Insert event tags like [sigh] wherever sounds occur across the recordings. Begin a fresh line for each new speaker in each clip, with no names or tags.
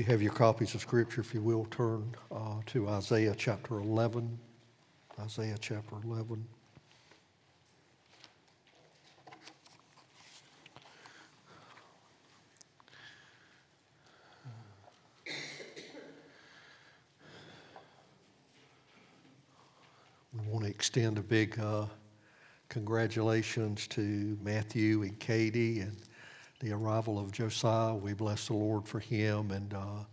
you have your copies of Scripture, if you will, turn uh, to Isaiah chapter 11. Isaiah chapter 11. We want to extend a big uh, congratulations to Matthew and Katie and the arrival of Josiah. We bless the Lord for him and uh,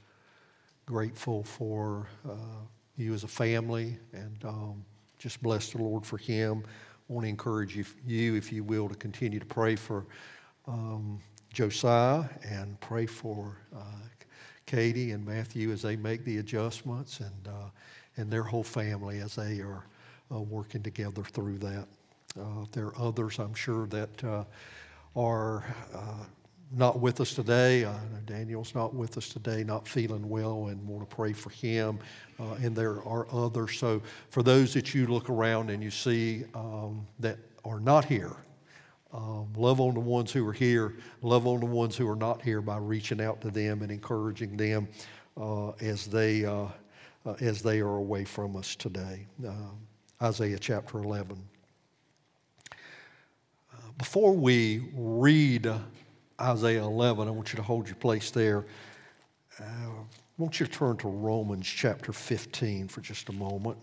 grateful for uh, you as a family and um, just bless the Lord for him. I want to encourage you, if you will, to continue to pray for um, Josiah and pray for uh, Katie and Matthew as they make the adjustments and, uh, and their whole family as they are uh, working together through that. Uh, there are others, I'm sure, that are uh, not with us today. Uh, Daniel's not with us today, not feeling well, and want to pray for him. Uh, and there are others. So, for those that you look around and you see um, that are not here, um, love on the ones who are here, love on the ones who are not here by reaching out to them and encouraging them uh, as they uh, uh, as they are away from us today. Um, Isaiah chapter 11. Uh, before we read Isaiah 11, I want you to hold your place there. Uh, I want you to turn to Romans chapter 15 for just a moment.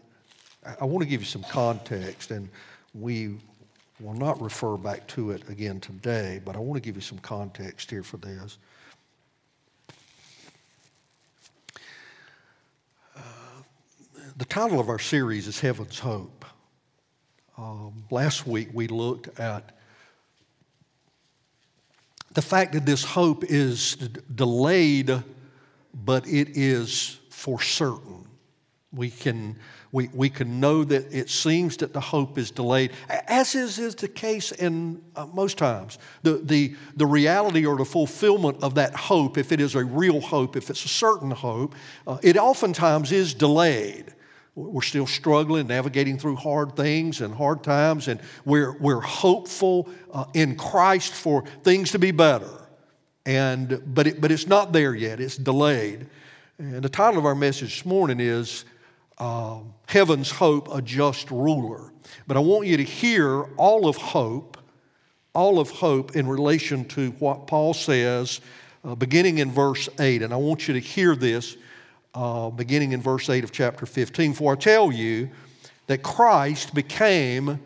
I, I want to give you some context, and we will not refer back to it again today, but I want to give you some context here for this. the title of our series is Heaven's Hope. Um, last week we looked at the fact that this hope is d- delayed, but it is for certain. We can, we, we can know that it seems that the hope is delayed, as is, is the case in uh, most times. The, the, the reality or the fulfillment of that hope, if it is a real hope, if it's a certain hope, uh, it oftentimes is delayed. We're still struggling, navigating through hard things and hard times, and we're, we're hopeful uh, in Christ for things to be better. And, but, it, but it's not there yet, it's delayed. And the title of our message this morning is uh, Heaven's Hope, a Just Ruler. But I want you to hear all of hope, all of hope in relation to what Paul says, uh, beginning in verse 8. And I want you to hear this uh, beginning in verse 8 of chapter 15. For I tell you that Christ became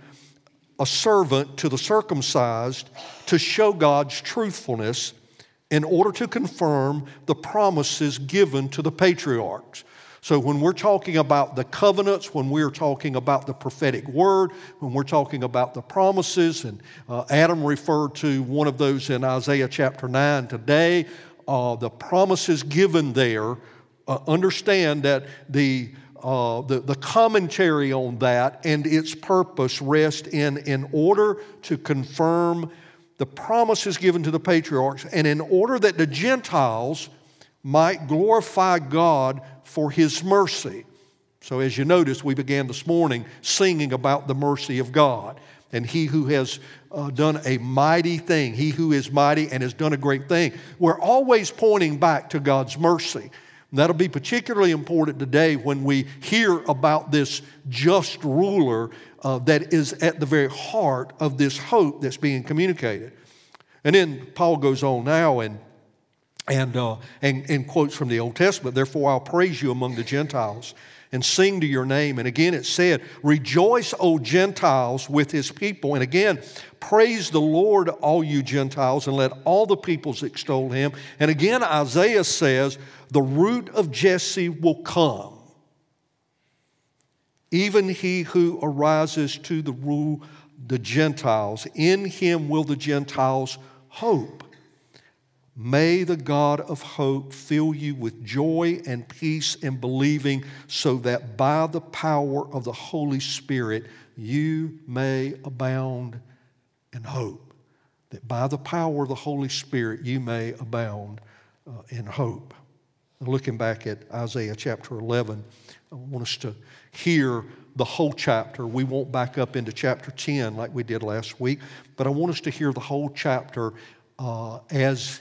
a servant to the circumcised to show God's truthfulness in order to confirm the promises given to the patriarchs. So, when we're talking about the covenants, when we're talking about the prophetic word, when we're talking about the promises, and uh, Adam referred to one of those in Isaiah chapter 9 today, uh, the promises given there uh, understand that the, uh, the, the commentary on that and its purpose rest in in order to confirm the promises given to the patriarchs and in order that the Gentiles might glorify God for his mercy. So, as you notice, we began this morning singing about the mercy of God and he who has uh, done a mighty thing, he who is mighty and has done a great thing. We're always pointing back to God's mercy. That'll be particularly important today when we hear about this just ruler uh, that is at the very heart of this hope that's being communicated. And then Paul goes on now and, and, uh, and, and quotes from the Old Testament Therefore, I'll praise you among the Gentiles and sing to your name. And again, it said, Rejoice, O Gentiles, with his people. And again, praise the Lord, all you Gentiles, and let all the peoples extol him. And again, Isaiah says, The root of Jesse will come. Even he who arises to the rule the Gentiles, in him will the Gentiles hope. May the God of hope fill you with joy and peace in believing, so that by the power of the Holy Spirit you may abound in hope. That by the power of the Holy Spirit you may abound uh, in hope. Looking back at Isaiah chapter 11, I want us to hear the whole chapter. We won't back up into chapter 10 like we did last week, but I want us to hear the whole chapter uh, as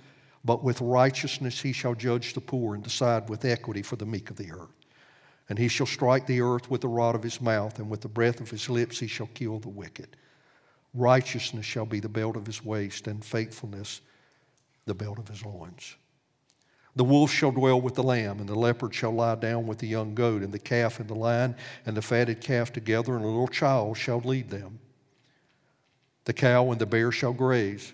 but with righteousness he shall judge the poor and decide with equity for the meek of the earth. And he shall strike the earth with the rod of his mouth, and with the breath of his lips he shall kill the wicked. Righteousness shall be the belt of his waist, and faithfulness the belt of his loins. The wolf shall dwell with the lamb, and the leopard shall lie down with the young goat, and the calf and the lion and the fatted calf together, and a little child shall lead them. The cow and the bear shall graze,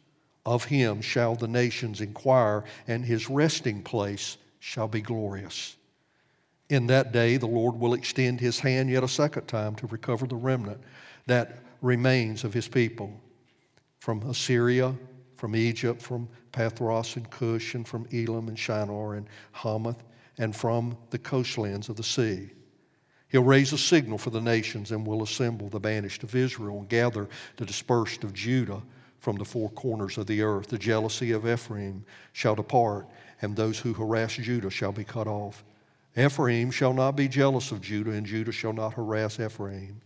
Of him shall the nations inquire, and his resting place shall be glorious. In that day, the Lord will extend his hand yet a second time to recover the remnant that remains of his people from Assyria, from Egypt, from Pathros and Cush, and from Elam and Shinar and Hamath, and from the coastlands of the sea. He'll raise a signal for the nations and will assemble the banished of Israel and gather the dispersed of Judah from the four corners of the earth. The jealousy of Ephraim shall depart, and those who harass Judah shall be cut off. Ephraim shall not be jealous of Judah, and Judah shall not harass Ephraim.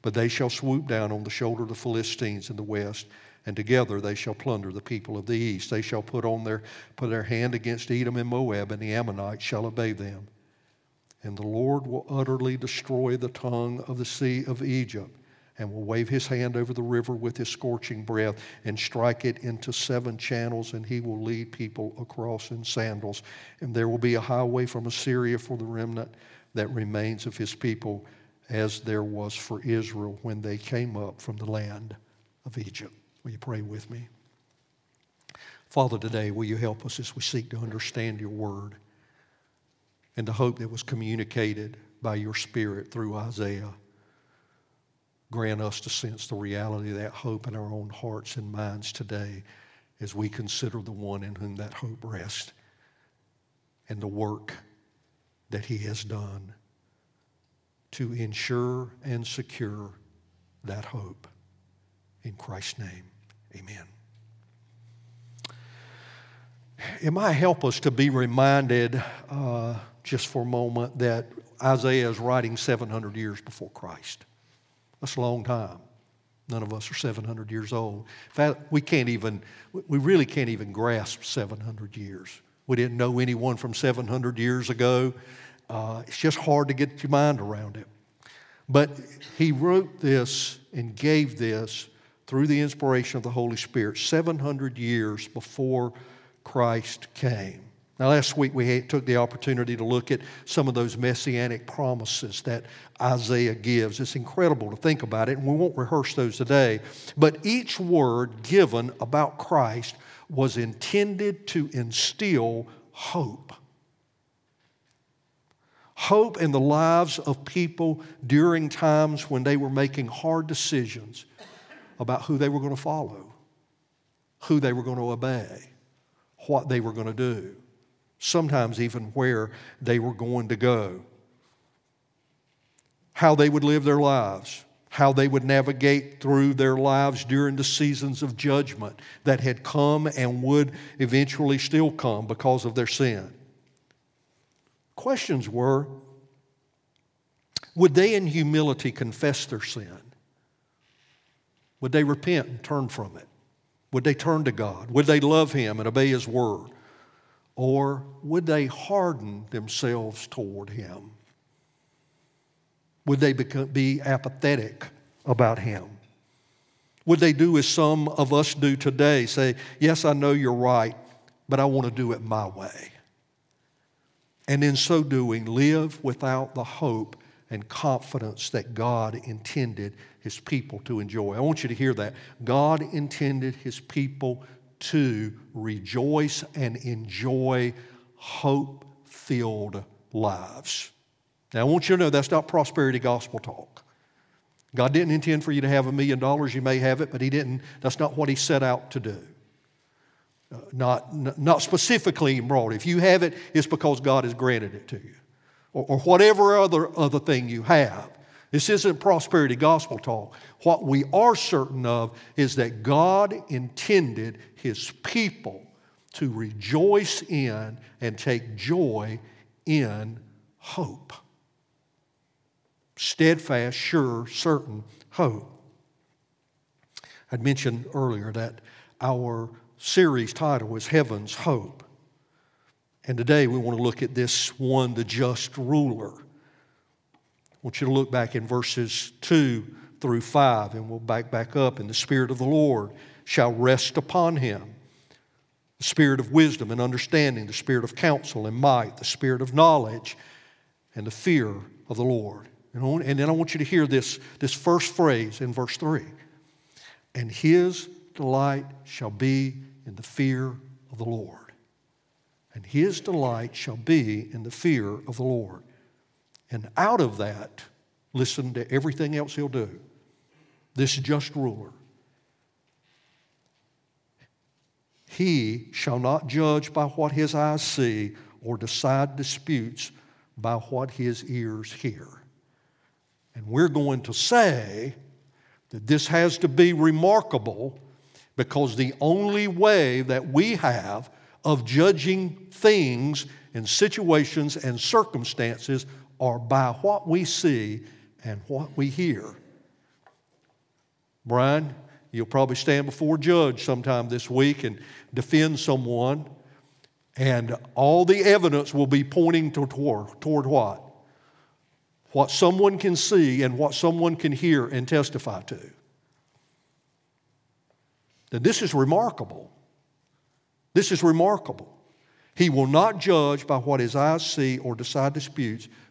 But they shall swoop down on the shoulder of the Philistines in the west and together they shall plunder the people of the east. They shall put on their put their hand against Edom and Moab, and the Ammonites shall obey them. And the Lord will utterly destroy the tongue of the sea of Egypt, and will wave his hand over the river with his scorching breath, and strike it into seven channels, and he will lead people across in sandals. And there will be a highway from Assyria for the remnant that remains of his people, as there was for Israel when they came up from the land of Egypt. Will you pray with me? Father, today, will you help us as we seek to understand your word and the hope that was communicated by your Spirit through Isaiah? Grant us to sense the reality of that hope in our own hearts and minds today as we consider the one in whom that hope rests and the work that he has done to ensure and secure that hope. In Christ's name. Amen. It might help us to be reminded uh, just for a moment that Isaiah is writing 700 years before Christ. That's a long time. None of us are 700 years old. In fact, we can't even, we really can't even grasp 700 years. We didn't know anyone from 700 years ago. Uh, it's just hard to get your mind around it. But he wrote this and gave this through the inspiration of the Holy Spirit 700 years before Christ came. Now, last week we took the opportunity to look at some of those messianic promises that Isaiah gives. It's incredible to think about it, and we won't rehearse those today. But each word given about Christ was intended to instill hope. Hope in the lives of people during times when they were making hard decisions about who they were going to follow, who they were going to obey, what they were going to do, sometimes even where they were going to go, how they would live their lives, how they would navigate through their lives during the seasons of judgment that had come and would eventually still come because of their sin. Questions were would they in humility confess their sin? Would they repent and turn from it? Would they turn to God? Would they love Him and obey His word? Or would they harden themselves toward Him? Would they become, be apathetic about Him? Would they do as some of us do today say, Yes, I know you're right, but I want to do it my way? And in so doing, live without the hope and confidence that God intended his people to enjoy. I want you to hear that. God intended his people to rejoice and enjoy hope filled lives. Now, I want you to know that's not prosperity gospel talk. God didn't intend for you to have a million dollars. You may have it, but He didn't. That's not what He set out to do. Uh, not, not specifically broad. If you have it, it's because God has granted it to you. Or, or whatever other, other thing you have. This isn't prosperity gospel talk. What we are certain of is that God intended His people to rejoice in and take joy in hope. Steadfast, sure, certain hope. I'd mentioned earlier that our series title was Heaven's Hope. And today we want to look at this one, the just ruler. Want you to look back in verses 2 through 5, and we'll back back up. And the Spirit of the Lord shall rest upon him the Spirit of wisdom and understanding, the Spirit of counsel and might, the Spirit of knowledge, and the fear of the Lord. And then I want you to hear this, this first phrase in verse 3 And his delight shall be in the fear of the Lord. And his delight shall be in the fear of the Lord. And out of that, listen to everything else he'll do. This just ruler. He shall not judge by what his eyes see or decide disputes by what his ears hear. And we're going to say that this has to be remarkable because the only way that we have of judging things and situations and circumstances are by what we see and what we hear. Brian, you'll probably stand before a judge sometime this week and defend someone, and all the evidence will be pointing toward, toward what? What someone can see and what someone can hear and testify to. Now, this is remarkable. This is remarkable. He will not judge by what his eyes see or decide disputes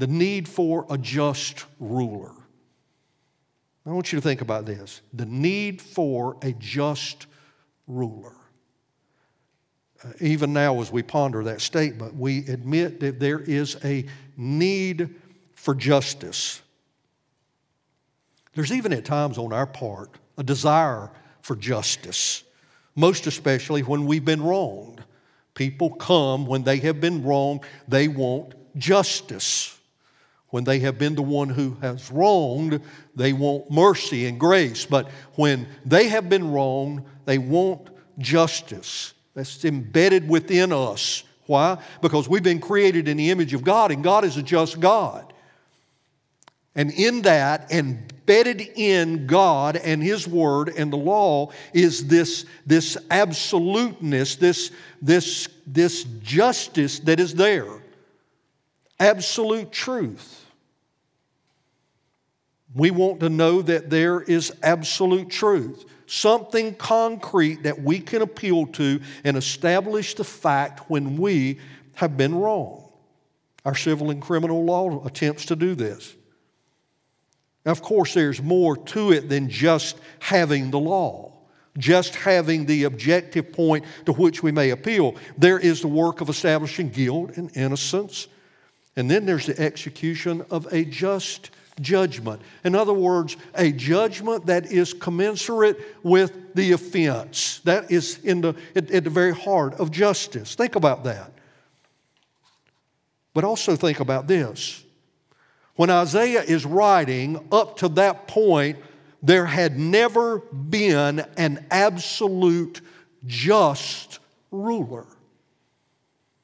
The need for a just ruler. I want you to think about this the need for a just ruler. Uh, even now, as we ponder that statement, we admit that there is a need for justice. There's even at times on our part a desire for justice, most especially when we've been wronged. People come when they have been wronged, they want justice. When they have been the one who has wronged, they want mercy and grace. But when they have been wronged, they want justice. That's embedded within us. Why? Because we've been created in the image of God, and God is a just God. And in that, embedded in God and His Word and the law, is this, this absoluteness, this, this, this justice that is there. Absolute truth. We want to know that there is absolute truth something concrete that we can appeal to and establish the fact when we have been wrong. Our civil and criminal law attempts to do this. Of course, there's more to it than just having the law, just having the objective point to which we may appeal. There is the work of establishing guilt and innocence, and then there's the execution of a just judgment. In other words, a judgment that is commensurate with the offense. That is in the, at, at the very heart of justice. Think about that. But also think about this. When Isaiah is writing, up to that point, there had never been an absolute just ruler.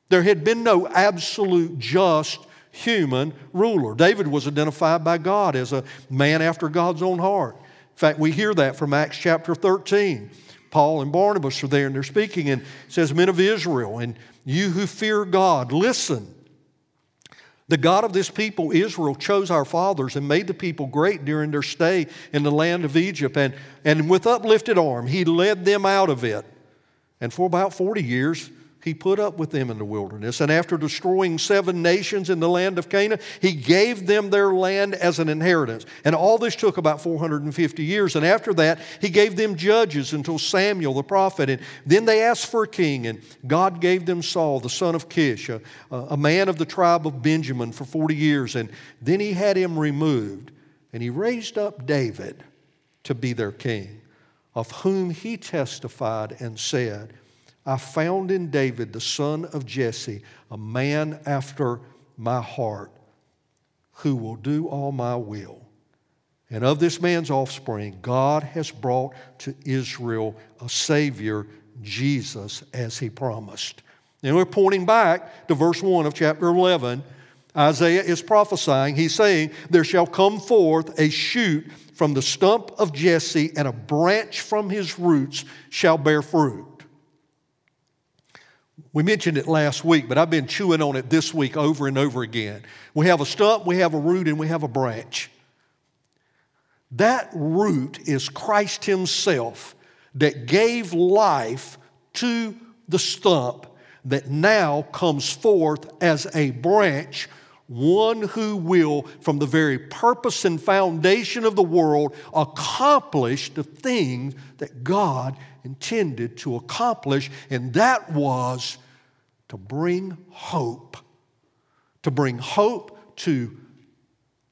There had been no absolute just human ruler. David was identified by God as a man after God's own heart. In fact, we hear that from Acts chapter 13. Paul and Barnabas are there and they're speaking and says, Men of Israel, and you who fear God, listen. The God of this people, Israel, chose our fathers and made the people great during their stay in the land of Egypt. And, and with uplifted arm, he led them out of it. And for about 40 years, he put up with them in the wilderness. And after destroying seven nations in the land of Canaan, he gave them their land as an inheritance. And all this took about 450 years. And after that, he gave them judges until Samuel the prophet. And then they asked for a king. And God gave them Saul, the son of Kish, a, a man of the tribe of Benjamin, for 40 years. And then he had him removed. And he raised up David to be their king, of whom he testified and said, I found in David, the son of Jesse, a man after my heart who will do all my will. And of this man's offspring, God has brought to Israel a Savior, Jesus, as he promised. And we're pointing back to verse 1 of chapter 11. Isaiah is prophesying. He's saying, There shall come forth a shoot from the stump of Jesse, and a branch from his roots shall bear fruit. We mentioned it last week, but I've been chewing on it this week over and over again. We have a stump, we have a root, and we have a branch. That root is Christ Himself that gave life to the stump that now comes forth as a branch, one who will, from the very purpose and foundation of the world, accomplish the things that God intended to accomplish, and that was to bring hope. To bring hope to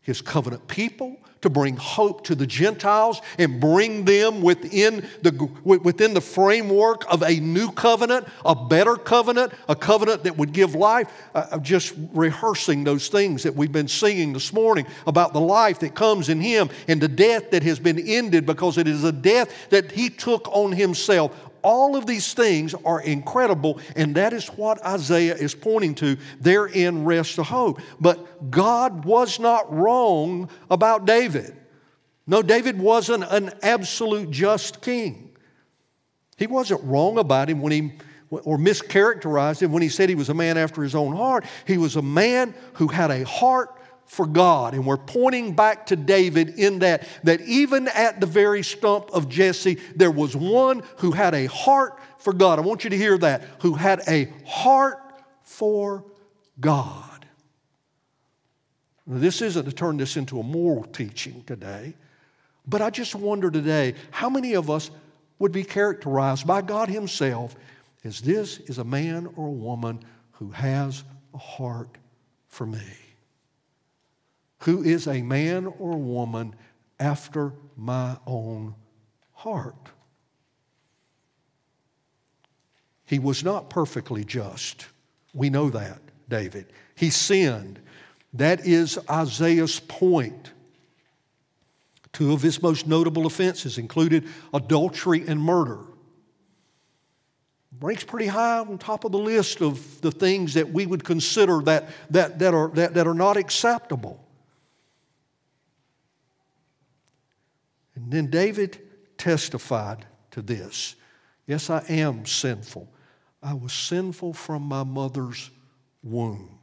his covenant people, to bring hope to the Gentiles and bring them within the, within the framework of a new covenant, a better covenant, a covenant that would give life. Uh, I'm just rehearsing those things that we've been singing this morning about the life that comes in Him and the death that has been ended because it is a death that He took on Himself all of these things are incredible, and that is what Isaiah is pointing to. Therein rests the hope. But God was not wrong about David. No, David wasn't an absolute just king. He wasn't wrong about him when he or mischaracterized him when he said he was a man after his own heart. He was a man who had a heart for God. And we're pointing back to David in that, that even at the very stump of Jesse, there was one who had a heart for God. I want you to hear that. Who had a heart for God. Now, this isn't to turn this into a moral teaching today, but I just wonder today how many of us would be characterized by God Himself as this is a man or a woman who has a heart for me who is a man or woman after my own heart. He was not perfectly just. We know that, David. He sinned. That is Isaiah's point. Two of his most notable offenses included adultery and murder. Ranks pretty high on top of the list of the things that we would consider that, that, that, are, that, that are not acceptable. And then David testified to this Yes, I am sinful. I was sinful from my mother's womb.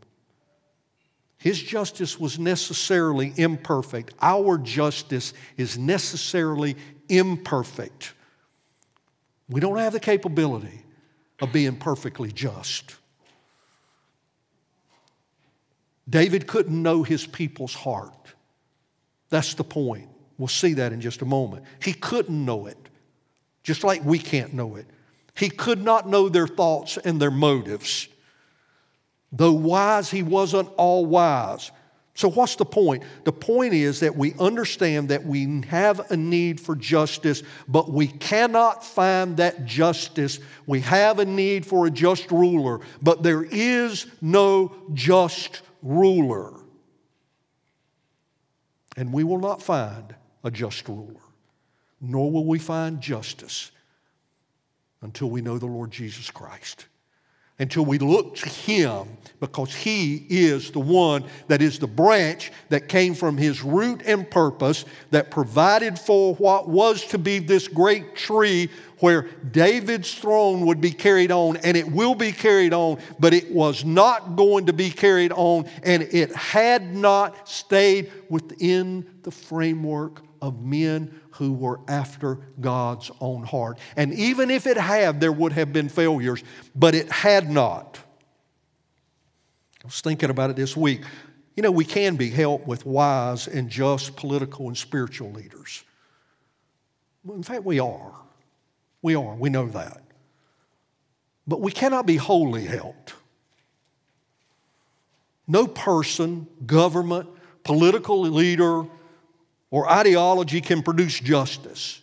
His justice was necessarily imperfect. Our justice is necessarily imperfect. We don't have the capability of being perfectly just. David couldn't know his people's heart. That's the point. We'll see that in just a moment. He couldn't know it, just like we can't know it. He could not know their thoughts and their motives. Though wise, he wasn't all wise. So, what's the point? The point is that we understand that we have a need for justice, but we cannot find that justice. We have a need for a just ruler, but there is no just ruler. And we will not find a just ruler, nor will we find justice until we know the Lord Jesus Christ. until we look to Him because He is the one that is the branch that came from His root and purpose that provided for what was to be this great tree where David's throne would be carried on, and it will be carried on, but it was not going to be carried on, and it had not stayed within the framework of men who were after God's own heart. And even if it had, there would have been failures, but it had not. I was thinking about it this week. You know, we can be helped with wise and just political and spiritual leaders. In fact, we are. We are. We know that. But we cannot be wholly helped. No person, government, political leader, or ideology can produce justice.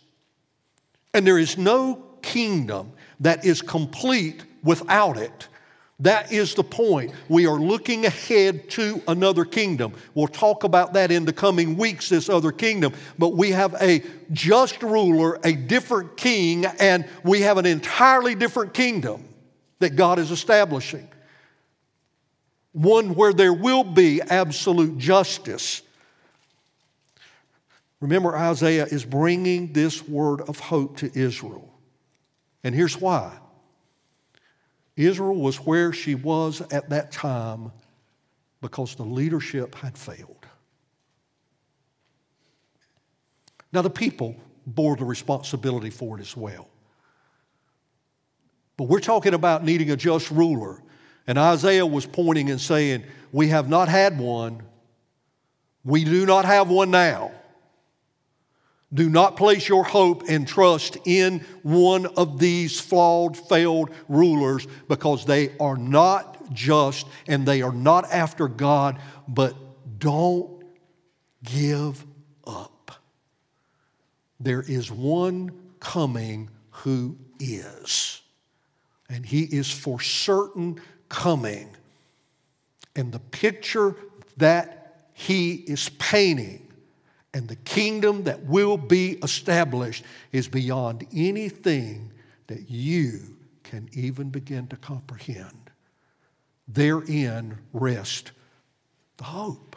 And there is no kingdom that is complete without it. That is the point. We are looking ahead to another kingdom. We'll talk about that in the coming weeks, this other kingdom. But we have a just ruler, a different king, and we have an entirely different kingdom that God is establishing. One where there will be absolute justice. Remember, Isaiah is bringing this word of hope to Israel. And here's why Israel was where she was at that time because the leadership had failed. Now, the people bore the responsibility for it as well. But we're talking about needing a just ruler. And Isaiah was pointing and saying, We have not had one. We do not have one now. Do not place your hope and trust in one of these flawed, failed rulers because they are not just and they are not after God, but don't give up. There is one coming who is, and he is for certain coming. And the picture that he is painting and the kingdom that will be established is beyond anything that you can even begin to comprehend. Therein rest the hope.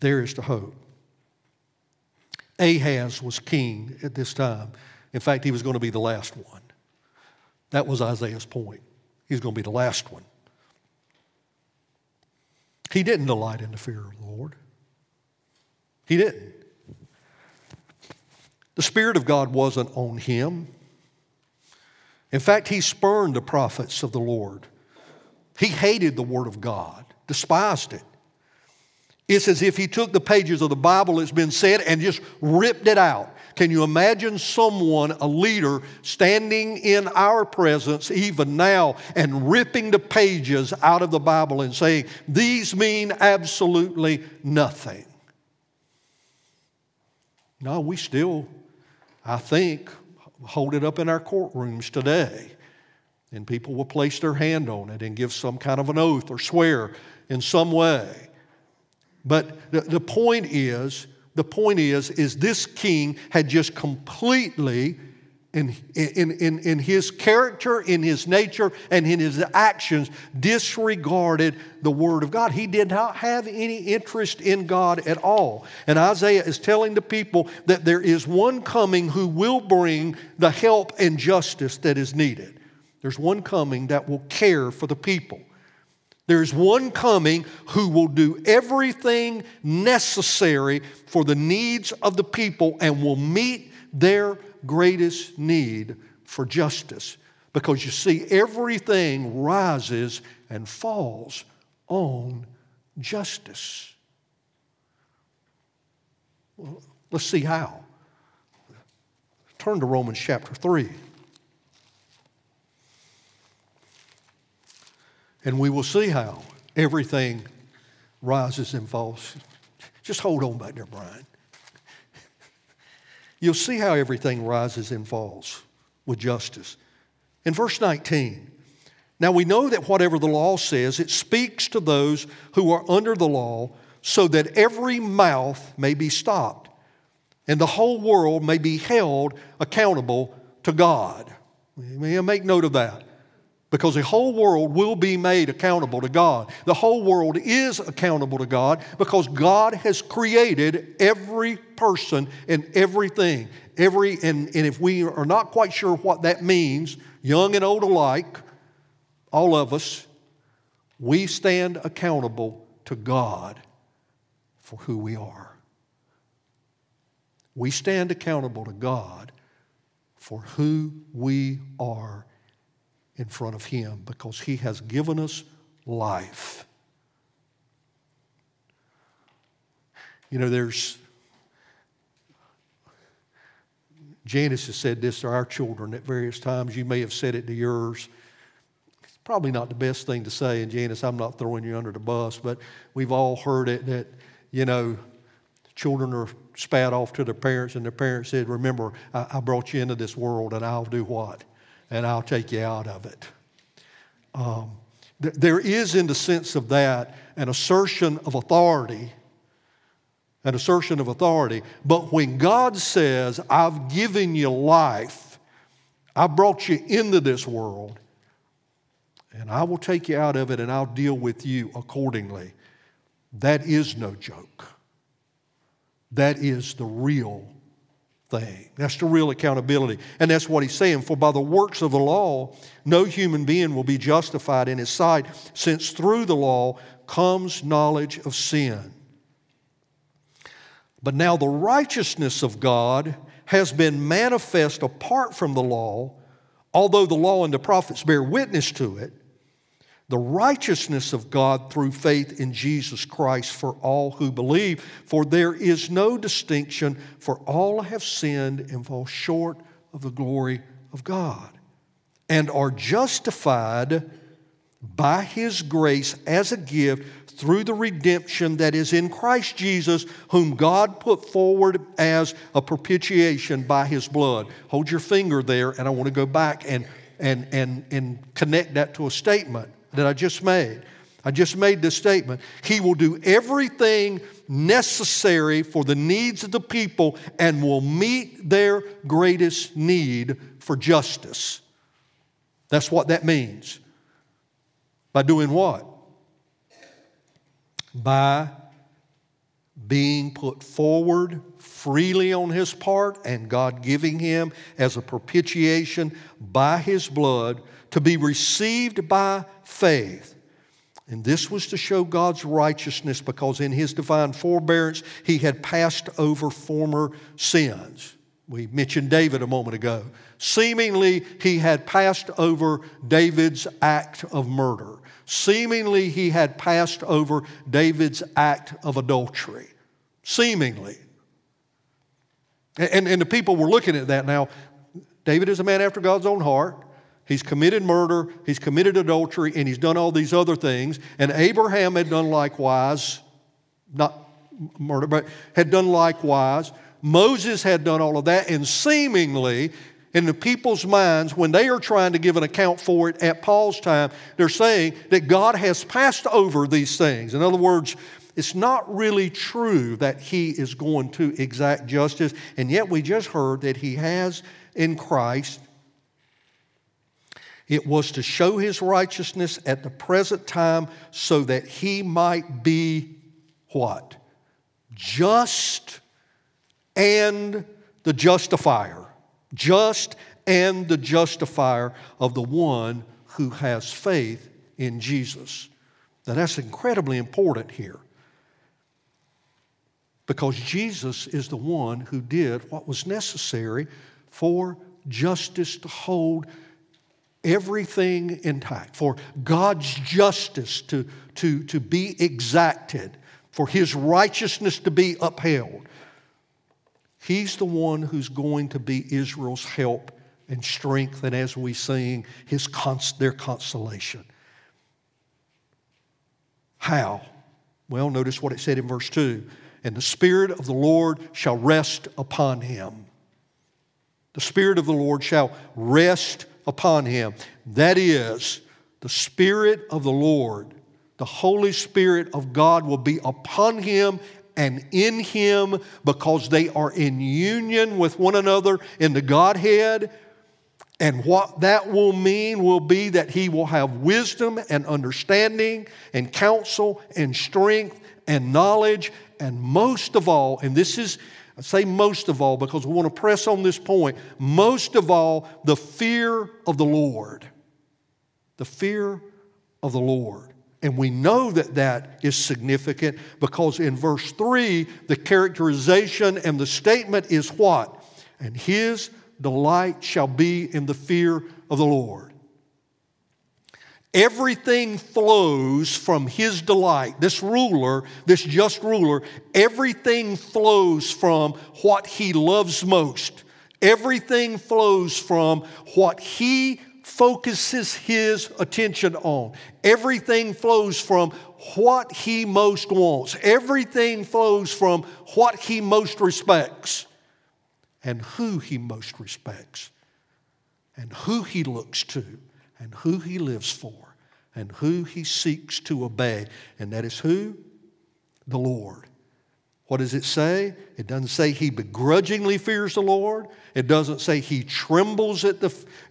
There is the hope. Ahaz was king at this time. In fact, he was going to be the last one. That was Isaiah's point. He's going to be the last one. He didn't delight in the fear of the Lord. He didn't. The Spirit of God wasn't on him. In fact, he spurned the prophets of the Lord. He hated the Word of God, despised it. It's as if he took the pages of the Bible, that's been said, and just ripped it out. Can you imagine someone, a leader, standing in our presence even now and ripping the pages out of the Bible and saying, These mean absolutely nothing? No, we still, I think, hold it up in our courtrooms today. And people will place their hand on it and give some kind of an oath or swear in some way. But the, the point is, the point is, is this king had just completely in, in, in, in his character, in his nature, and in his actions, disregarded the Word of God. He did not have any interest in God at all. And Isaiah is telling the people that there is one coming who will bring the help and justice that is needed. There's one coming that will care for the people. There's one coming who will do everything necessary for the needs of the people and will meet their greatest need for justice. Because you see, everything rises and falls on justice. Well, let's see how. Turn to Romans chapter 3. And we will see how everything rises and falls. Just hold on back there, Brian. You'll see how everything rises and falls with justice. In verse 19, now we know that whatever the law says, it speaks to those who are under the law so that every mouth may be stopped and the whole world may be held accountable to God. Make note of that. Because the whole world will be made accountable to God. The whole world is accountable to God because God has created every person and everything. Every, and, and if we are not quite sure what that means, young and old alike, all of us, we stand accountable to God for who we are. We stand accountable to God for who we are in front of Him because He has given us life. You know, there's, Janice has said this to our children at various times. You may have said it to yours. It's probably not the best thing to say, and Janice, I'm not throwing you under the bus, but we've all heard it that, you know, children are spat off to their parents, and their parents said, Remember, I, I brought you into this world, and I'll do what? And I'll take you out of it. Um, th- there is, in the sense of that, an assertion of authority, an assertion of authority. But when God says, I've given you life, I brought you into this world, and I will take you out of it and I'll deal with you accordingly, that is no joke. That is the real thing. That's the real accountability. And that's what he's saying. For by the works of the law, no human being will be justified in his sight, since through the law comes knowledge of sin. But now the righteousness of God has been manifest apart from the law, although the law and the prophets bear witness to it the righteousness of God through faith in Jesus Christ for all who believe. For there is no distinction, for all have sinned and fall short of the glory of God, and are justified by His grace as a gift through the redemption that is in Christ Jesus, whom God put forward as a propitiation by His blood. Hold your finger there, and I want to go back and, and, and, and connect that to a statement that I just made. I just made this statement. He will do everything necessary for the needs of the people and will meet their greatest need for justice. That's what that means. By doing what? By being put forward freely on his part and God giving him as a propitiation by his blood to be received by faith. And this was to show God's righteousness because in his divine forbearance he had passed over former sins. We mentioned David a moment ago. Seemingly, he had passed over David's act of murder. Seemingly, he had passed over David's act of adultery. Seemingly. And, and the people were looking at that now. David is a man after God's own heart. He's committed murder, he's committed adultery, and he's done all these other things. And Abraham had done likewise, not murder, but had done likewise. Moses had done all of that, and seemingly, in the people's minds, when they are trying to give an account for it at Paul's time, they're saying that God has passed over these things. In other words, it's not really true that he is going to exact justice, and yet we just heard that he has in Christ it was to show his righteousness at the present time so that he might be what? Just and the justifier. Just and the justifier of the one who has faith in Jesus. Now that's incredibly important here. Because Jesus is the one who did what was necessary for justice to hold everything intact, for God's justice to, to, to be exacted, for His righteousness to be upheld. He's the one who's going to be Israel's help and strength, and as we sing, his their consolation. How? Well, notice what it said in verse 2 And the Spirit of the Lord shall rest upon him. The Spirit of the Lord shall rest upon him. That is, the Spirit of the Lord, the Holy Spirit of God will be upon him and in him because they are in union with one another in the Godhead. And what that will mean will be that he will have wisdom and understanding and counsel and strength and knowledge. And most of all, and this is, I say most of all because we want to press on this point, most of all, the fear of the Lord. The fear of the Lord. And we know that that is significant because in verse 3, the characterization and the statement is what? And his delight shall be in the fear of the Lord. Everything flows from his delight. This ruler, this just ruler, everything flows from what he loves most. Everything flows from what he focuses his attention on. Everything flows from what he most wants. Everything flows from what he most respects and who he most respects and who he looks to and who he lives for and who he seeks to obey. And that is who? The Lord. What does it say? It doesn't say he begrudgingly fears the Lord. It doesn't say he trembles at the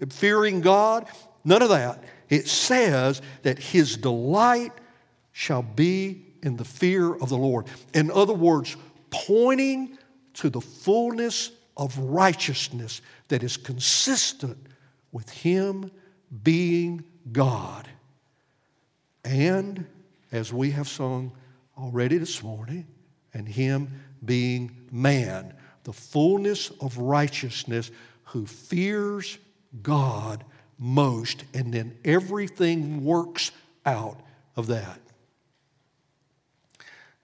fearing God. None of that. It says that his delight shall be in the fear of the Lord. In other words, pointing to the fullness of righteousness that is consistent with Him being God. And as we have sung already this morning, and Him being man, the fullness of righteousness who fears God most, and then everything works out of that.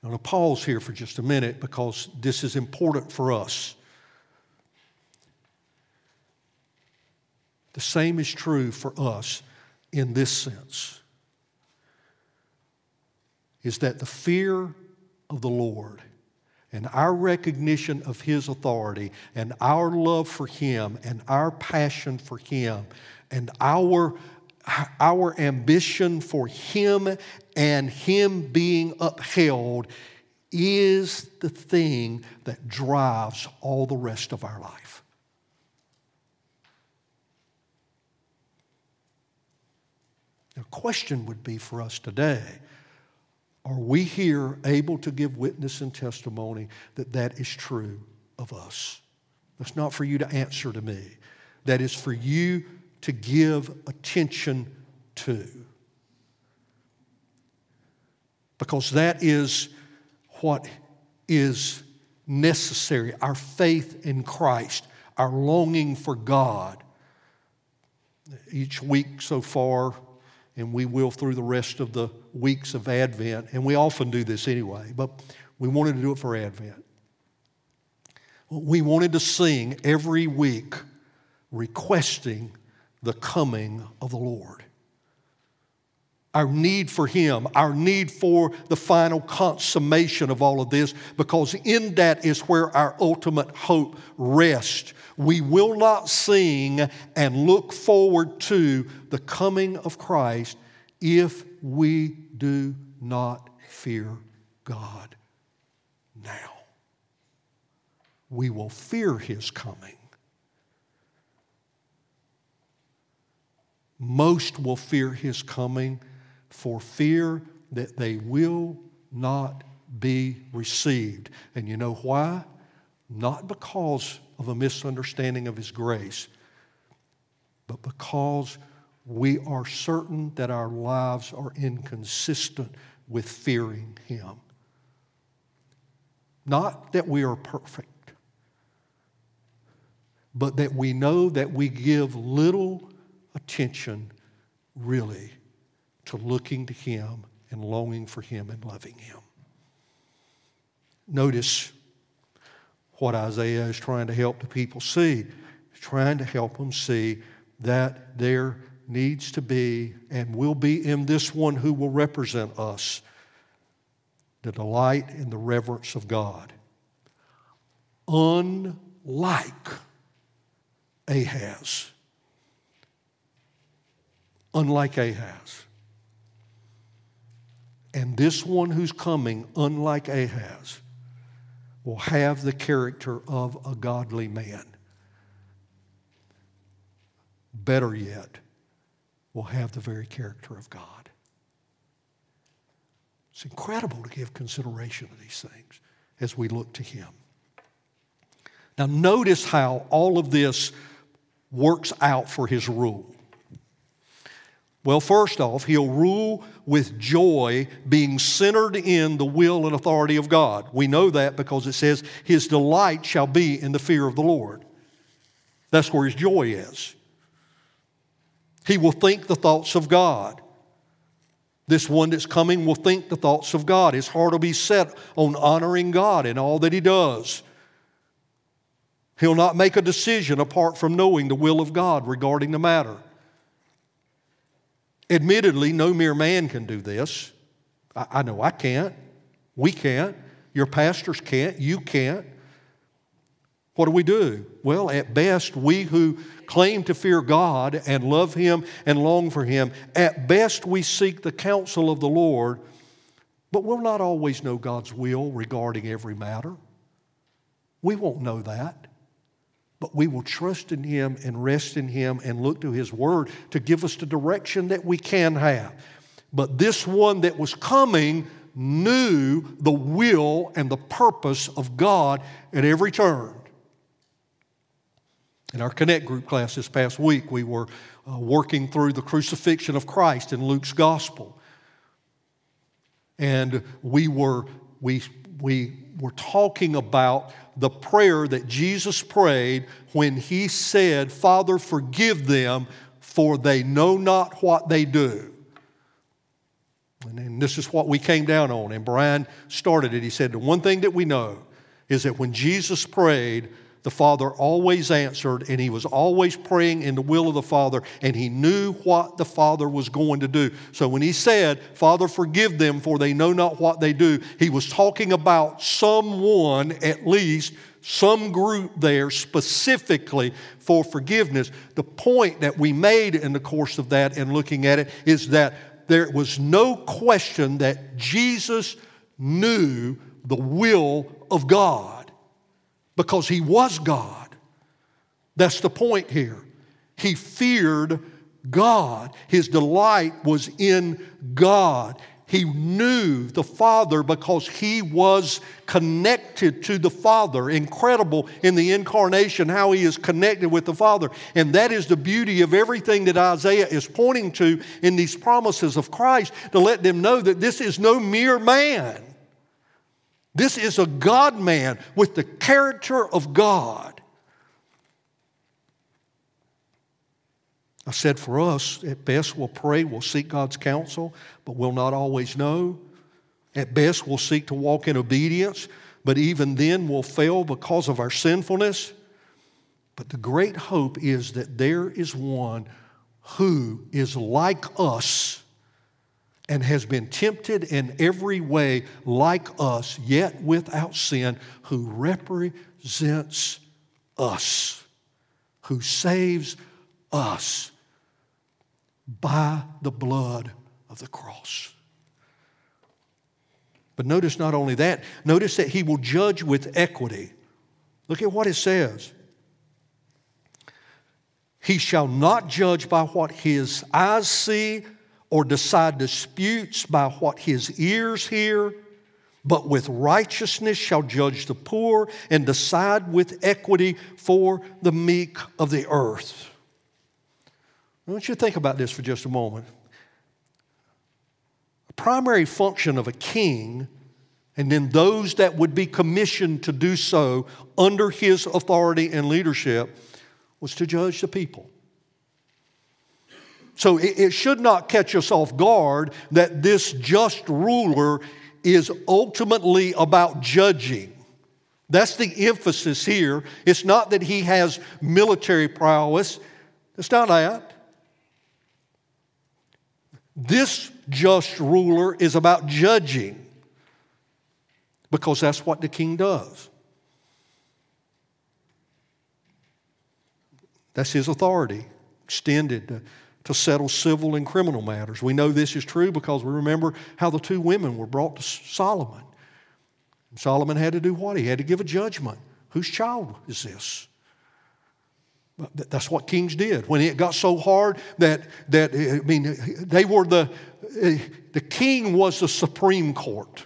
I'm going to pause here for just a minute because this is important for us. The same is true for us in this sense is that the fear of the Lord and our recognition of His authority and our love for Him and our passion for Him and our, our ambition for Him and Him being upheld is the thing that drives all the rest of our life. The question would be for us today are we here able to give witness and testimony that that is true of us? That's not for you to answer to me. That is for you to give attention to. Because that is what is necessary our faith in Christ, our longing for God. Each week so far, and we will through the rest of the weeks of Advent. And we often do this anyway, but we wanted to do it for Advent. We wanted to sing every week requesting the coming of the Lord. Our need for Him, our need for the final consummation of all of this, because in that is where our ultimate hope rests. We will not sing and look forward to the coming of Christ if we do not fear God now. We will fear His coming. Most will fear His coming for fear that they will not be received. And you know why? Not because of a misunderstanding of His grace, but because we are certain that our lives are inconsistent with fearing Him. Not that we are perfect, but that we know that we give little attention really to looking to Him and longing for Him and loving Him. Notice what Isaiah is trying to help the people see. He's trying to help them see that there needs to be and will be in this one who will represent us the delight and the reverence of God. Unlike Ahaz. Unlike Ahaz. And this one who's coming, unlike Ahaz, will have the character of a godly man. better yet, will have the very character of God. It's incredible to give consideration to these things as we look to Him. Now, notice how all of this works out for His rule. Well, first off, he'll rule with joy, being centered in the will and authority of God. We know that because it says, His delight shall be in the fear of the Lord. That's where his joy is. He will think the thoughts of God. This one that's coming will think the thoughts of God. His heart will be set on honoring God in all that he does. He'll not make a decision apart from knowing the will of God regarding the matter. Admittedly, no mere man can do this. I, I know I can't. We can't. Your pastors can't. You can't. What do we do? Well, at best, we who claim to fear God and love Him and long for Him, at best we seek the counsel of the Lord, but we'll not always know God's will regarding every matter. We won't know that. But we will trust in Him and rest in Him and look to His Word to give us the direction that we can have. But this one that was coming knew the will and the purpose of God at every turn. In our Connect group class this past week, we were uh, working through the crucifixion of Christ in Luke's gospel. And we were, we, we were talking about the prayer that Jesus prayed when he said, Father, forgive them, for they know not what they do. And, this is what we came down on. And Brian started it. He said, The one thing that we know is that when Jesus prayed, the Father always answered, and he was always praying in the will of the Father, and he knew what the Father was going to do. So when he said, Father, forgive them, for they know not what they do, he was talking about someone, at least, some group there specifically for forgiveness. The point that we made in the course of that and looking at it is that there was no question that Jesus knew the will of God because he was God. That's the point here. He feared God, his delight was in God. He knew the Father because he was connected to the Father. Incredible in the incarnation how he is connected with the Father. And that is the beauty of everything that Isaiah is pointing to in these promises of Christ to let them know that this is no mere man. This is a God man with the character of God. I said for us, at best we'll pray, we'll seek God's counsel, but we'll not always know. At best we'll seek to walk in obedience, but even then we'll fail because of our sinfulness. But the great hope is that there is one who is like us and has been tempted in every way like us, yet without sin, who represents us, who saves us by the blood of the cross. But notice not only that, notice that he will judge with equity. Look at what it says. He shall not judge by what his eyes see or decide disputes by what his ears hear, but with righteousness shall judge the poor and decide with equity for the meek of the earth. I want you to think about this for just a moment. A primary function of a king, and then those that would be commissioned to do so under his authority and leadership, was to judge the people. So it, it should not catch us off guard that this just ruler is ultimately about judging. That's the emphasis here. It's not that he has military prowess, it's not that. This just ruler is about judging because that's what the king does. That's his authority extended uh, to settle civil and criminal matters. We know this is true because we remember how the two women were brought to Solomon. Solomon had to do what? He had to give a judgment. Whose child is this? That's what kings did. When it got so hard that, that I mean, they were the, the king was the supreme court.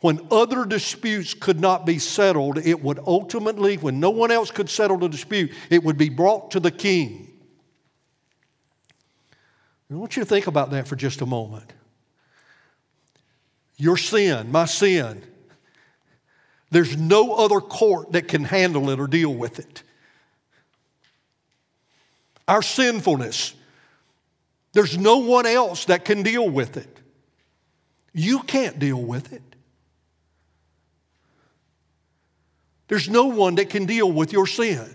When other disputes could not be settled, it would ultimately, when no one else could settle the dispute, it would be brought to the king. I want you to think about that for just a moment. Your sin, my sin, there's no other court that can handle it or deal with it. Our sinfulness, there's no one else that can deal with it. You can't deal with it. There's no one that can deal with your sin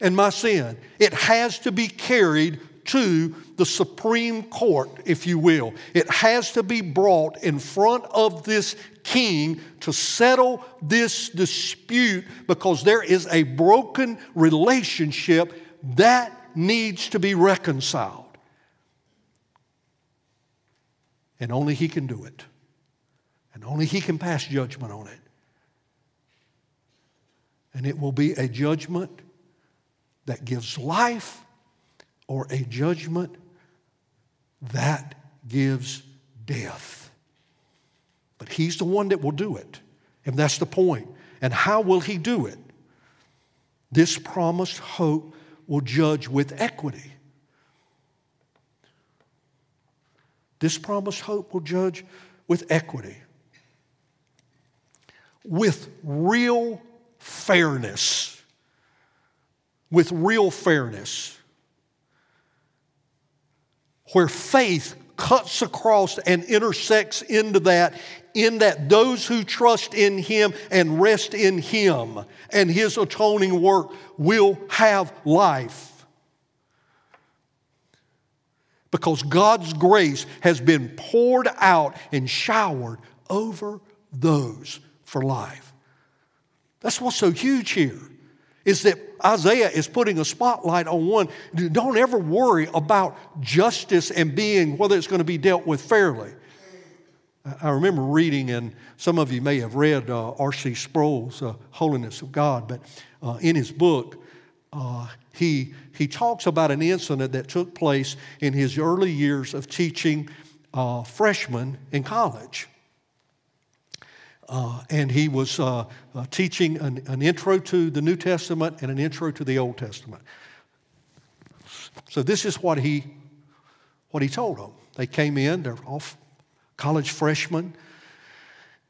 and my sin. It has to be carried to the Supreme Court, if you will. It has to be brought in front of this king to settle this dispute because there is a broken relationship that needs to be reconciled. And only he can do it. And only he can pass judgment on it. And it will be a judgment that gives life or a judgment that gives death. But He's the one that will do it. And that's the point. And how will He do it? This promised hope will judge with equity. This promised hope will judge with equity, with real fairness. With real fairness where faith cuts across and intersects into that, in that those who trust in Him and rest in Him and His atoning work will have life. Because God's grace has been poured out and showered over those for life. That's what's so huge here is that Isaiah is putting a spotlight on one. Don't ever worry about justice and being whether it's going to be dealt with fairly. I remember reading, and some of you may have read uh, R.C. Sproul's uh, Holiness of God, but uh, in his book, uh, he, he talks about an incident that took place in his early years of teaching uh, freshmen in college. Uh, and he was uh, uh, teaching an, an, intro to the New Testament and an intro to the Old Testament. So this is what he, what he told them. They came in, they're all college freshmen,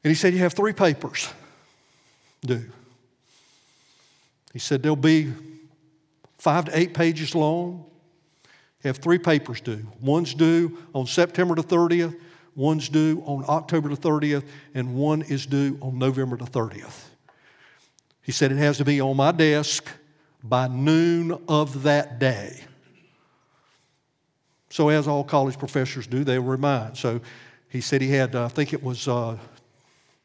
and he said, You have three papers due. He said, They'll be five to eight pages long. You have three papers due. One's due on September the 30th, One's due on October the 30th, and one is due on November the 30th. He said it has to be on my desk by noon of that day. So, as all college professors do, they remind. So, he said he had, uh, I think it was uh,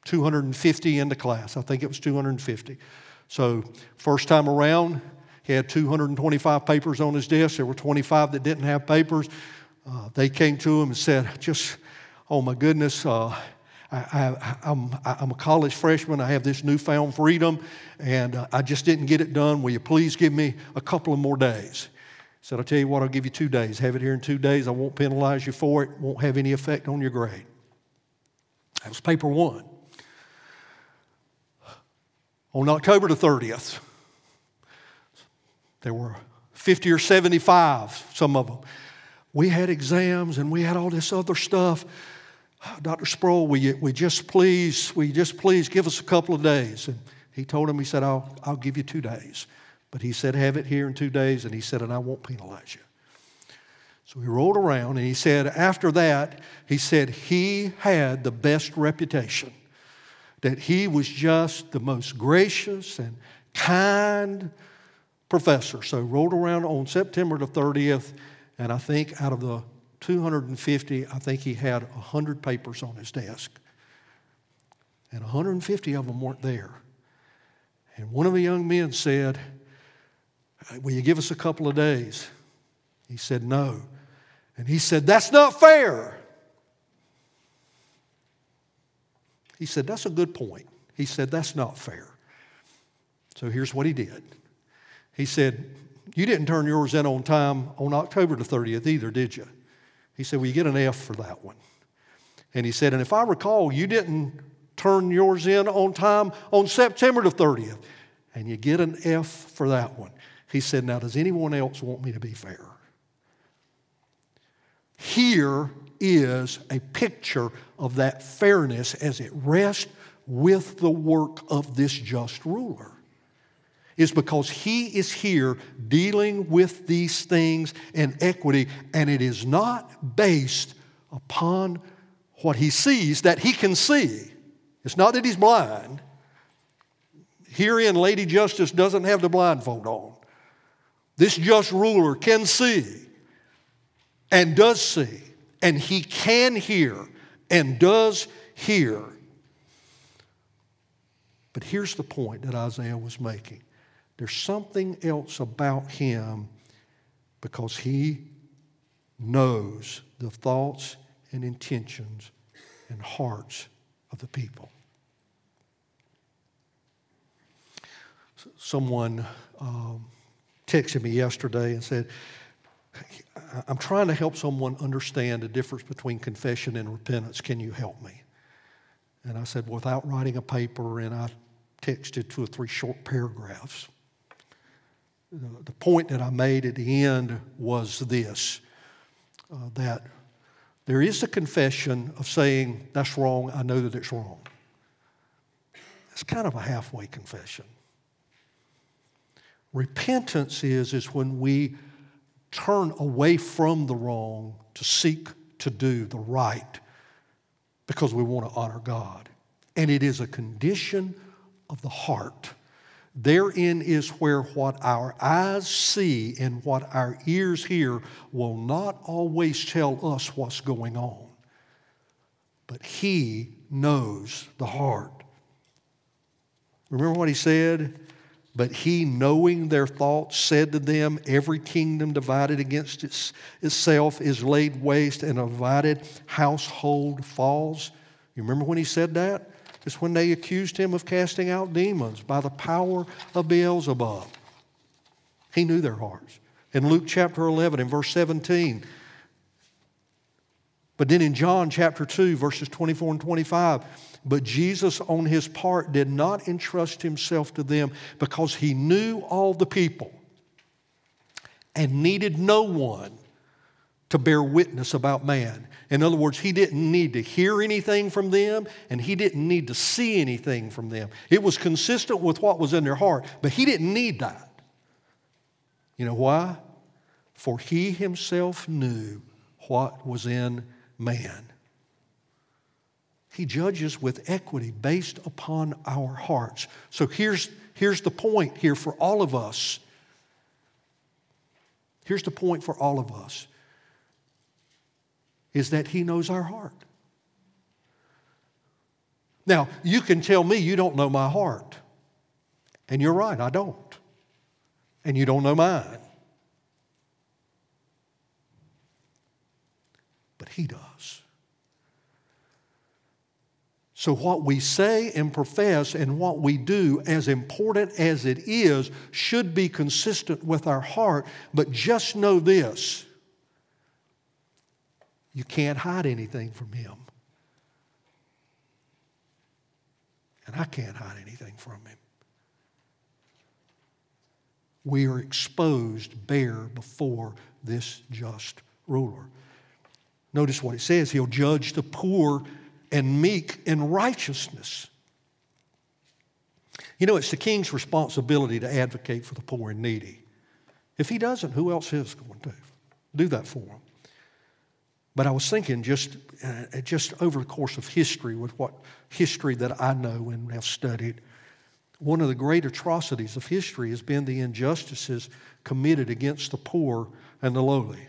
250 in the class. I think it was 250. So, first time around, he had 225 papers on his desk. There were 25 that didn't have papers. Uh, they came to him and said, just oh my goodness, uh, I, am a college freshman. I have this newfound freedom, and uh, I just didn't get it done. Will you please give me a couple of more days? He said, I'll tell you what, I'll give you two days. Have it here in two days. I won't penalize you for it, won't have any effect on your grade. That was paper one. On October the 30th, there were 50 or 75, some of them. We had exams and we had all this other stuff. [sighs] Dr. Sproul, will you, will just please, will just please give us a couple of days? And he told him, he said, I'll, I'll give you two days. But he said, have it here in two days. And he said, and I won't penalize you. So he rolled around and he said, after that, he said he had the best reputation, that he was just the most gracious and kind professor. So rolled around on September the 30th, and I think out of the 250, I think he had 100 papers on his desk. And 150 of them weren't there. And one of the young men said, Will you give us a couple of days? He said, No. And he said, That's not fair. He said, That's a good point. He said, That's not fair. So here's what he did He said, You didn't turn yours in on time on October the 30th either, did you? He said, Well, you get an F for that one. And he said, And if I recall, you didn't turn yours in on time on September the 30th. And you get an F for that one. He said, Now, does anyone else want me to be fair? Here is a picture of that fairness as it rests with the work of this just ruler. Is because he is here dealing with these things in equity, and it is not based upon what he sees that he can see. It's not that he's blind. Herein, Lady Justice doesn't have the blindfold on. This just ruler can see and does see, and he can hear and does hear. But here's the point that Isaiah was making there's something else about him because he knows the thoughts and intentions and hearts of the people. Someone um, texted me yesterday and said, I'm trying to help someone understand the difference between confession and repentance. Can you help me? And I said, without writing a paper, and I texted two or three short paragraphs. The point that I made at the end was this uh, that there is a confession of saying, That's wrong, I know that it's wrong. It's kind of a halfway confession. Repentance is, is when we turn away from the wrong to seek to do the right because we want to honor God. And it is a condition of the heart. Therein is where what our eyes see and what our ears hear will not always tell us what's going on. But He knows the heart. Remember what He said? But he, knowing their thoughts, said to them, Every kingdom divided against its, itself is laid waste, and a divided household falls. You remember when he said that? It's when they accused him of casting out demons by the power of Beelzebub. He knew their hearts. In Luke chapter 11, in verse 17, but then in John chapter 2, verses 24 and 25, but Jesus, on his part, did not entrust himself to them because he knew all the people and needed no one to bear witness about man. In other words, he didn't need to hear anything from them and he didn't need to see anything from them. It was consistent with what was in their heart, but he didn't need that. You know why? For he himself knew what was in man. He judges with equity based upon our hearts. So here's, here's the point here for all of us. Here's the point for all of us is that He knows our heart. Now, you can tell me you don't know my heart. And you're right, I don't. And you don't know mine. But He does. So, what we say and profess and what we do, as important as it is, should be consistent with our heart. But just know this you can't hide anything from Him. And I can't hide anything from Him. We are exposed bare before this just ruler. Notice what it says He'll judge the poor and meek in righteousness. You know, it's the king's responsibility to advocate for the poor and needy. If he doesn't, who else is going to do that for him? But I was thinking just, uh, just over the course of history, with what history that I know and have studied, one of the great atrocities of history has been the injustices committed against the poor and the lowly.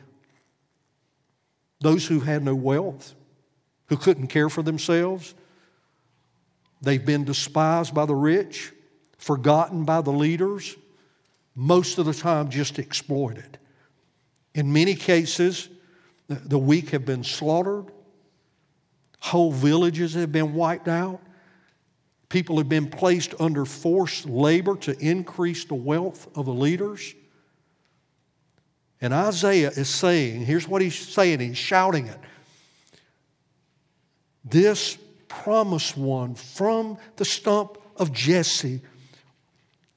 Those who had no wealth, who couldn't care for themselves. They've been despised by the rich, forgotten by the leaders, most of the time just exploited. In many cases, the weak have been slaughtered, whole villages have been wiped out, People have been placed under forced labor to increase the wealth of the leaders. And Isaiah is saying, here's what he's saying, he's shouting it. This promised one from the stump of Jesse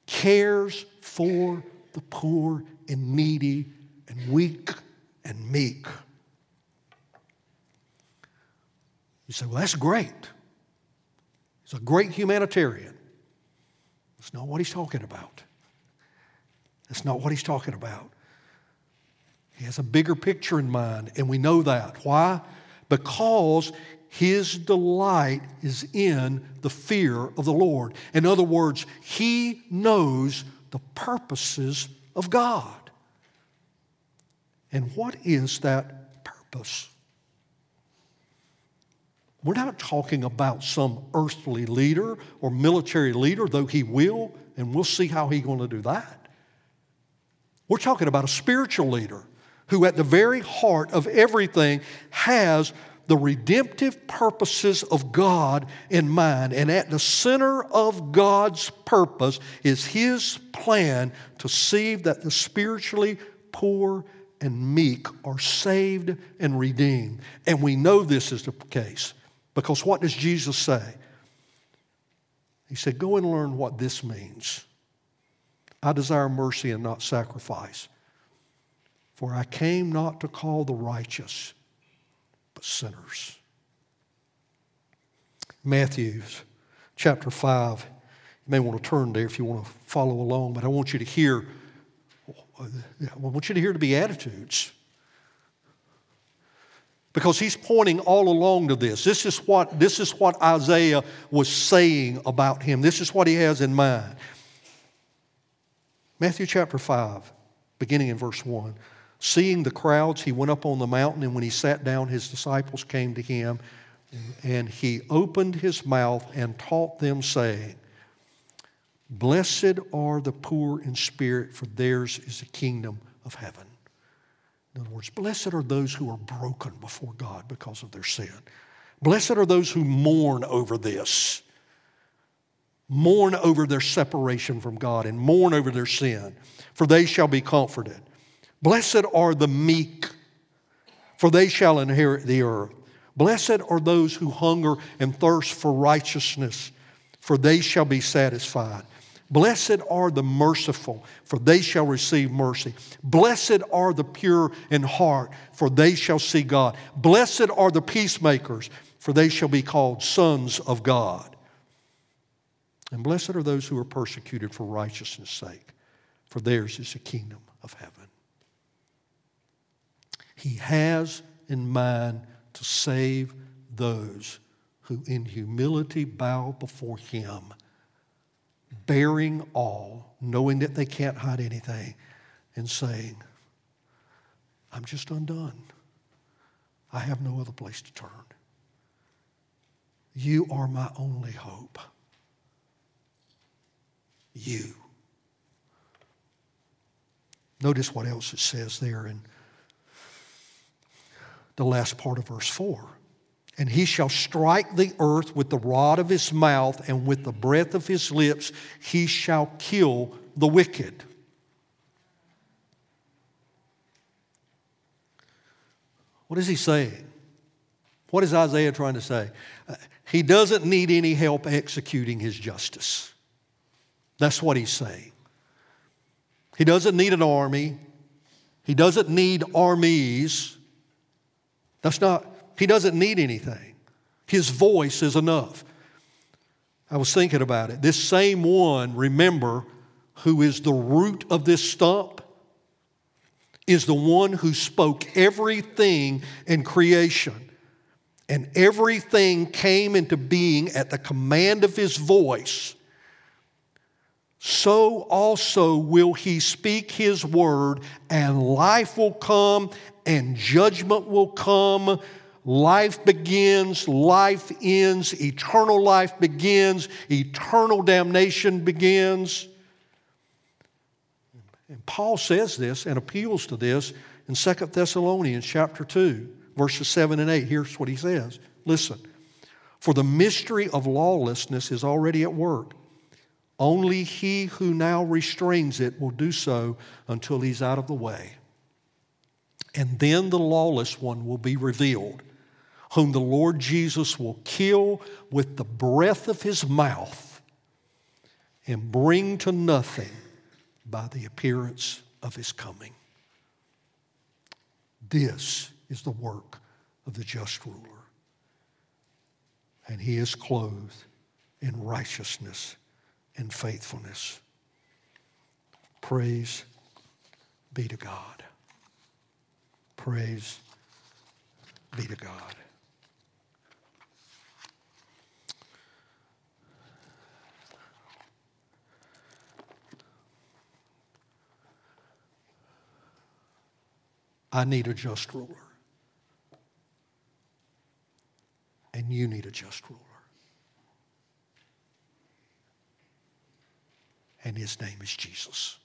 cares for the poor and needy and weak and meek. You say, well, that's great. He's a great humanitarian. That's not what he's talking about. That's not what he's talking about. He has a bigger picture in mind, and we know that. Why? Because his delight is in the fear of the Lord. In other words, he knows the purposes of God. And what is that purpose? We're not talking about some earthly leader or military leader, though he will, and we'll see how he's going to do that. We're talking about a spiritual leader who, at the very heart of everything, has the redemptive purposes of God in mind. And at the center of God's purpose is His plan to see that the spiritually poor and meek are saved and redeemed. And we know this is the case because what does Jesus say? He said, Go and learn what this means. I desire mercy and not sacrifice. For I came not to call the righteous, but sinners. Matthew chapter 5. You may want to turn there if you want to follow along, but I want you to hear, I want you to hear the Beatitudes. Because he's pointing all along to this. This is what, this is what Isaiah was saying about him. This is what he has in mind. Matthew chapter 5, beginning in verse 1. Seeing the crowds, he went up on the mountain, and when he sat down, his disciples came to him, and he opened his mouth and taught them, saying, Blessed are the poor in spirit, for theirs is the kingdom of heaven. In other words, blessed are those who are broken before God because of their sin. Blessed are those who mourn over this, mourn over their separation from God, and mourn over their sin, for they shall be comforted. Blessed are the meek, for they shall inherit the earth. Blessed are those who hunger and thirst for righteousness, for they shall be satisfied. Blessed are the merciful, for they shall receive mercy. Blessed are the pure in heart, for they shall see God. Blessed are the peacemakers, for they shall be called sons of God. And blessed are those who are persecuted for righteousness' sake, for theirs is the kingdom of heaven. He has in mind to save those who in humility bow before Him bearing all, knowing that they can't hide anything, and saying, I'm just undone. I have no other place to turn. You are my only hope. You. Notice what else it says there in the last part of verse 4 and he shall strike the earth with the rod of his mouth, and with the breath of his lips he shall kill the wicked. What is he saying? What is Isaiah trying to say? Uh, he doesn't need any help executing his justice. That's what he's saying. He doesn't need an army. He doesn't need armies. That's not he doesn't need anything, his voice is enough. I was thinking about it. This same one, remember, who is the root of this stump, is the one who spoke everything in creation. And everything came into being at the command of his voice. So also will he speak his word, and life will come, and judgment will come Life begins, life ends, eternal life begins, eternal damnation begins. And Paul says this and appeals to this in 2 Thessalonians chapter 2, verses 7 and 8. Here's what he says. Listen. For the mystery of lawlessness is already at work. Only he who now restrains it will do so until he's out of the way. And then the lawless one will be revealed, whom the Lord Jesus will kill with the breath of his mouth and bring to nothing by the appearance of his coming. This is the work of the just ruler. And he is clothed in righteousness and faithfulness. Praise be to God. Praise be to God. I need a just ruler. And you need a just ruler. And his name is Jesus.